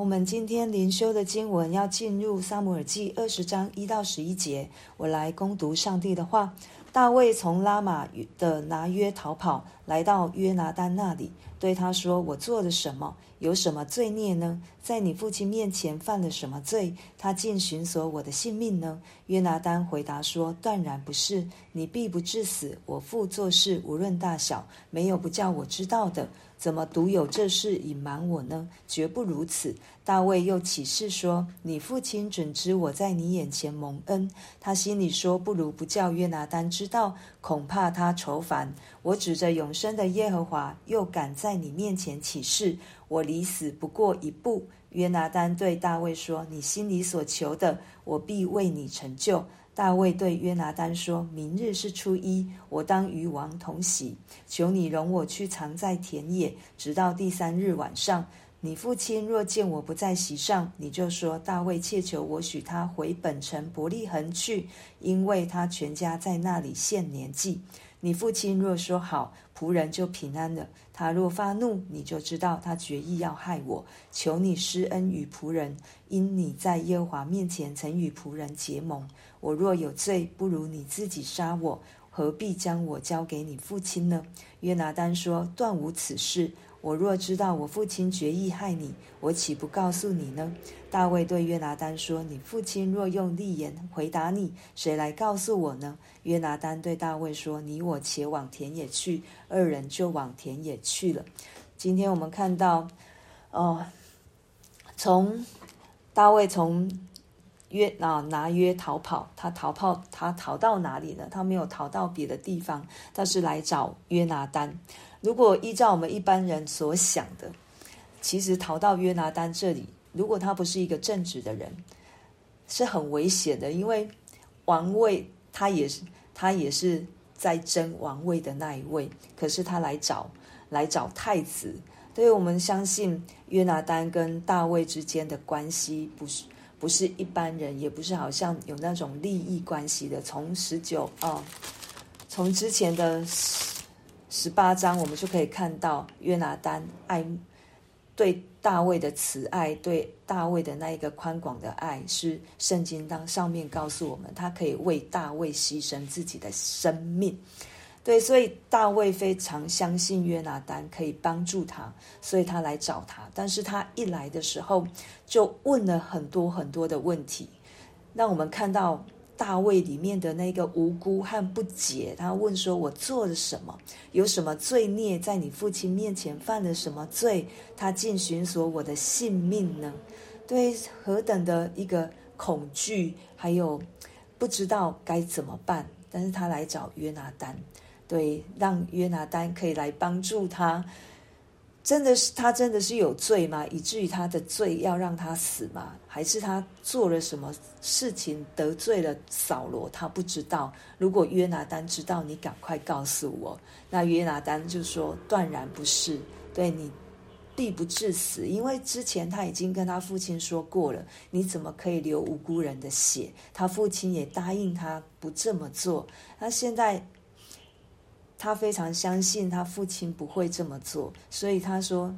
我们今天灵修的经文要进入撒母耳记二十章一到十一节，我来攻读上帝的话。大卫从拉玛的拿约逃跑，来到约拿单那里，对他说：“我做了什么？有什么罪孽呢？在你父亲面前犯了什么罪？他竟寻索我的性命呢？”约拿单回答说：“断然不是，你必不致死。我父做事无论大小，没有不叫我知道的。”怎么独有这事隐瞒我呢？绝不如此。大卫又起誓说：“你父亲准知我在你眼前蒙恩。”他心里说：“不如不叫约拿单知知道，恐怕他愁烦。”我指着永生的耶和华，又敢在你面前起誓，我离死不过一步。约拿单对大卫说：“你心里所求的，我必为你成就。”大卫对约拿单说：“明日是初一，我当与王同喜。求你容我去藏在田野，直到第三日晚上。你父亲若见我不在席上，你就说大卫切求我许他回本城伯利恒去，因为他全家在那里献年祭。你父亲若说好，仆人就平安了。他若发怒，你就知道他决意要害我。求你施恩与仆人，因你在耶和华面前曾与仆人结盟。”我若有罪，不如你自己杀我，何必将我交给你父亲呢？约拿单说：“断无此事。我若知道我父亲决意害你，我岂不告诉你呢？”大卫对约拿单说：“你父亲若用利言回答你，谁来告诉我呢？”约拿单对大卫说：“你我且往田野去。”二人就往田野去了。今天我们看到，哦，从大卫从。约啊拿约逃跑，他逃跑，他逃到哪里呢？他没有逃到别的地方，他是来找约拿单。如果依照我们一般人所想的，其实逃到约拿单这里，如果他不是一个正直的人，是很危险的，因为王位他也是他也是在争王位的那一位，可是他来找来找太子，所以我们相信约拿单跟大卫之间的关系不是。不是一般人，也不是好像有那种利益关系的。从十九啊，从之前的十十八章，我们就可以看到约拿单爱对大卫的慈爱，对大卫的那一个宽广的爱，是圣经当上面告诉我们，他可以为大卫牺牲自己的生命。对，所以大卫非常相信约拿单可以帮助他，所以他来找他。但是他一来的时候，就问了很多很多的问题，让我们看到大卫里面的那个无辜和不解。他问说：“我做了什么？有什么罪孽？在你父亲面前犯了什么罪？他竟寻索我的性命呢？”对，何等的一个恐惧，还有不知道该怎么办。但是他来找约拿单。对，让约拿单可以来帮助他，真的是他真的是有罪吗？以至于他的罪要让他死吗？还是他做了什么事情得罪了扫罗？他不知道。如果约拿单知道，你赶快告诉我。那约拿单就说：断然不是，对你必不致死，因为之前他已经跟他父亲说过了，你怎么可以流无辜人的血？他父亲也答应他不这么做。那现在。他非常相信他父亲不会这么做，所以他说，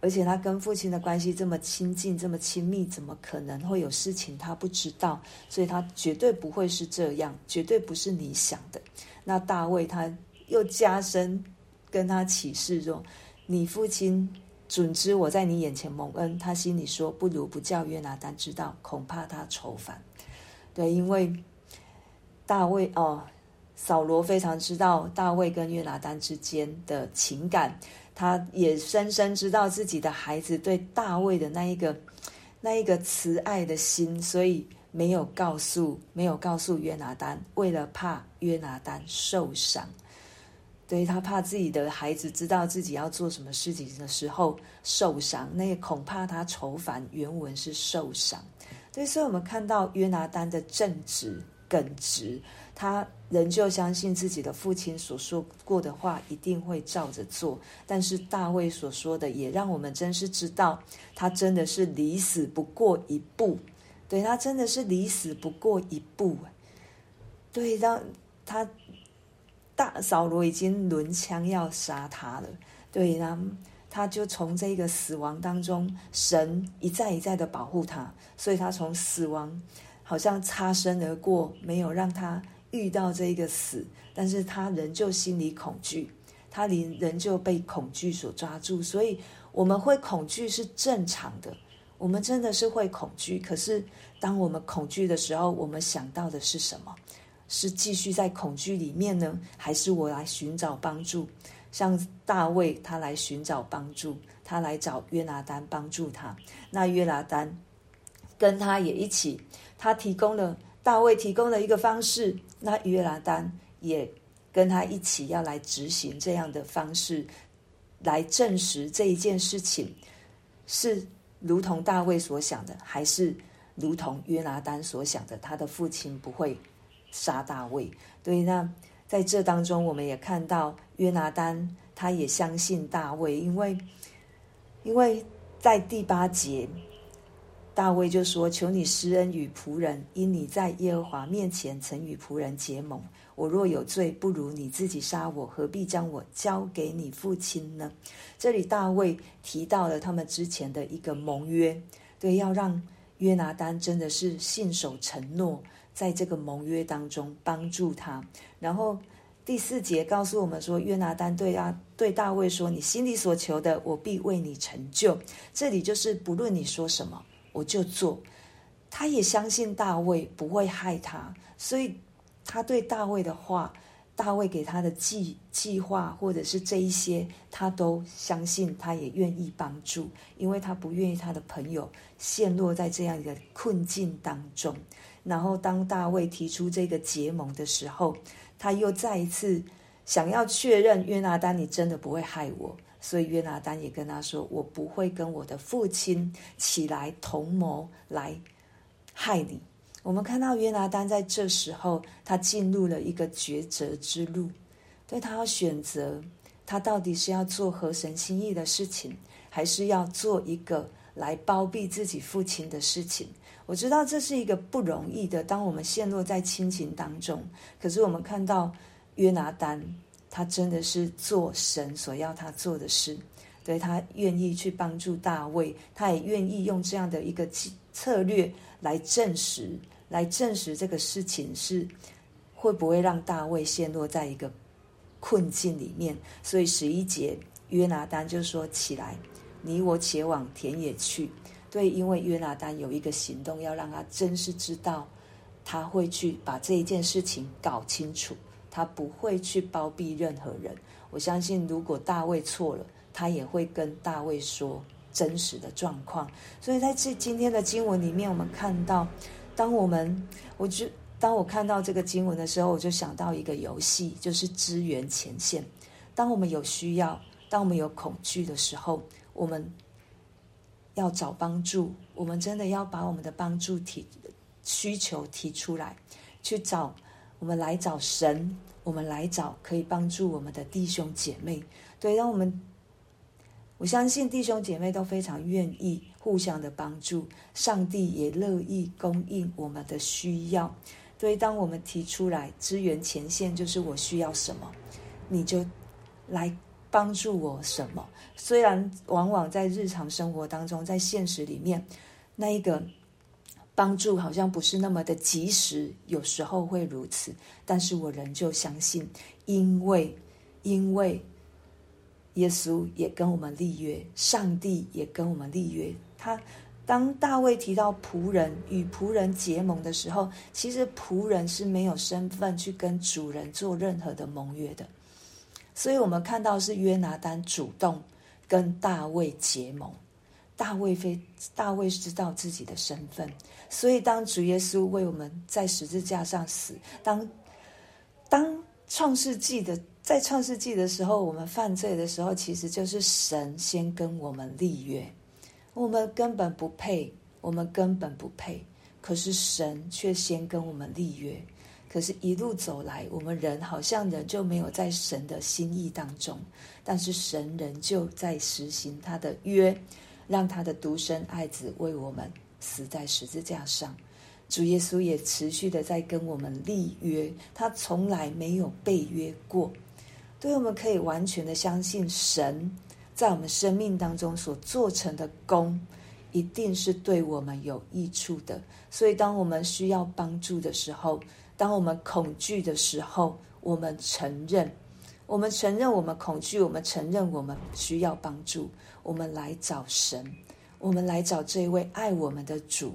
而且他跟父亲的关系这么亲近、这么亲密，怎么可能会有事情他不知道？所以他绝对不会是这样，绝对不是你想的。那大卫他又加深跟他起誓说：“你父亲准知我在你眼前蒙恩。”他心里说：“不如不叫约拿单知道，恐怕他愁烦。”对，因为大卫哦。扫罗非常知道大卫跟约拿单之间的情感，他也深深知道自己的孩子对大卫的那一个、那一个慈爱的心，所以没有告诉、没有告诉约拿单，为了怕约拿单受伤，对，他怕自己的孩子知道自己要做什么事情的时候受伤，那也恐怕他愁烦。原文是受伤，对，所以我们看到约拿单的正直、耿直。他仍旧相信自己的父亲所说过的话一定会照着做，但是大卫所说的也让我们真是知道，他真的是离死不过一步。对，他真的是离死不过一步。对，让他大扫罗已经抡枪要杀他了。对，他他就从这个死亡当中，神一再一再的保护他，所以他从死亡好像擦身而过，没有让他遇到这个死，但是他仍旧心里恐惧，他仍仍旧被恐惧所抓住，所以我们会恐惧是正常的，我们真的是会恐惧。可是当我们恐惧的时候，我们想到的是什么？是继续在恐惧里面呢，还是我来寻找帮助？像大卫，他来寻找帮助，他来找约拿单帮助他。那约拿单跟他也一起，他提供了大卫提供了一个方式，那约拿单也跟他一起要来执行这样的方式，来证实这一件事情是如同大卫所想的，还是如同约拿单所想的，他的父亲不会。杀大卫，对，那在这当中，我们也看到约拿单，他也相信大卫，因为，因为在第八节，大卫就说：“求你施恩与仆人，因你在耶和华面前曾与仆人结盟。我若有罪，不如你自己杀我，何必将我交给你父亲呢？”这里大卫提到了他们之前的一个盟约，对，要让约拿单真的是信守承诺。在这个盟约当中帮助他，然后第四节告诉我们说，约拿单对啊对大卫说：“你心里所求的，我必为你成就。”这里就是不论你说什么，我就做。他也相信大卫不会害他，所以他对大卫的话，大卫给他的计计划或者是这一些，他都相信，他也愿意帮助，因为他不愿意他的朋友陷落在这样一个困境当中。然后，当大卫提出这个结盟的时候，他又再一次想要确认约拿单，你真的不会害我。所以约拿单也跟他说：“我不会跟我的父亲起来同谋来害你。”我们看到约拿单在这时候，他进入了一个抉择之路，对，他要选择，他到底是要做合神心意的事情，还是要做一个来包庇自己父亲的事情。我知道这是一个不容易的。当我们陷落在亲情当中，可是我们看到约拿单，他真的是做神所要他做的事，对，他愿意去帮助大卫，他也愿意用这样的一个策略来证实，来证实这个事情是会不会让大卫陷落在一个困境里面。所以十一节，约拿单就说：“起来，你我且往田野去。”对，因为约拿单有一个行动，要让他真是知道，他会去把这一件事情搞清楚，他不会去包庇任何人。我相信，如果大卫错了，他也会跟大卫说真实的状况。所以在这今天的经文里面，我们看到，当我们我就当我看到这个经文的时候，我就想到一个游戏，就是支援前线。当我们有需要，当我们有恐惧的时候，我们。要找帮助，我们真的要把我们的帮助提需求提出来，去找我们来找神，我们来找可以帮助我们的弟兄姐妹。对，让我们我相信弟兄姐妹都非常愿意互相的帮助，上帝也乐意供应我们的需要。对，当我们提出来支援前线，就是我需要什么，你就来。帮助我什么？虽然往往在日常生活当中，在现实里面，那一个帮助好像不是那么的及时，有时候会如此。但是我仍旧相信，因为因为耶稣也跟我们立约，上帝也跟我们立约。他当大卫提到仆人与仆人结盟的时候，其实仆人是没有身份去跟主人做任何的盟约的。所以我们看到是约拿单主动跟大卫结盟，大卫非大卫知道自己的身份，所以当主耶稣为我们在十字架上死，当当创世纪的在创世纪的时候，我们犯罪的时候，其实就是神先跟我们立约，我们根本不配，我们根本不配，可是神却先跟我们立约。可是，一路走来，我们人好像人就没有在神的心意当中，但是神仍旧在实行他的约，让他的独生爱子为我们死在十字架上。主耶稣也持续的在跟我们立约，他从来没有背约过。对，我们可以完全的相信神在我们生命当中所做成的功，一定是对我们有益处的。所以，当我们需要帮助的时候，当我们恐惧的时候，我们承认，我们承认我们恐惧，我们承认我们需要帮助，我们来找神，我们来找这位爱我们的主。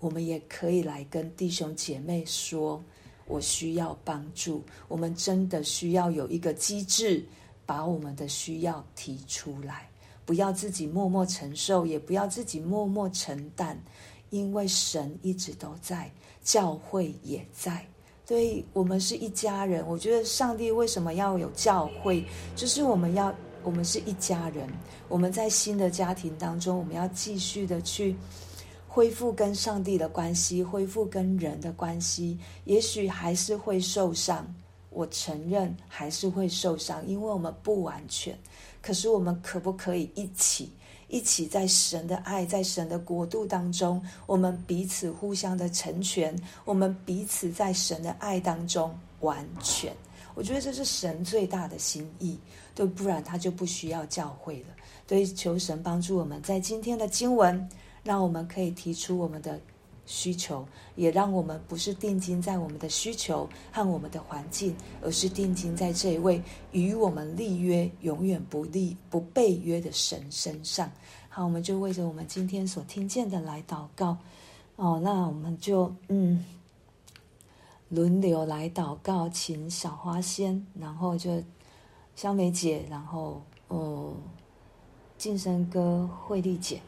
我们也可以来跟弟兄姐妹说。我需要帮助，我们真的需要有一个机制，把我们的需要提出来，不要自己默默承受，也不要自己默默承担，因为神一直都在，教会也在，所以我们是一家人。我觉得上帝为什么要有教会，就是我们要，我们是一家人，我们在新的家庭当中，我们要继续的去。恢复跟上帝的关系，恢复跟人的关系，也许还是会受伤。我承认还是会受伤，因为我们不完全。可是我们可不可以一起，一起在神的爱，在神的国度当中，我们彼此互相的成全，我们彼此在神的爱当中完全。我觉得这是神最大的心意，对，不然他就不需要教会了。对，求神帮助我们在今天的经文。让我们可以提出我们的需求，也让我们不是定睛在我们的需求和我们的环境，而是定睛在这一位与我们立约、永远不立不背约的神身上。好，我们就为着我们今天所听见的来祷告。哦，那我们就嗯轮流来祷告，请小花先，然后就香梅姐，然后哦，晋升哥、惠丽姐。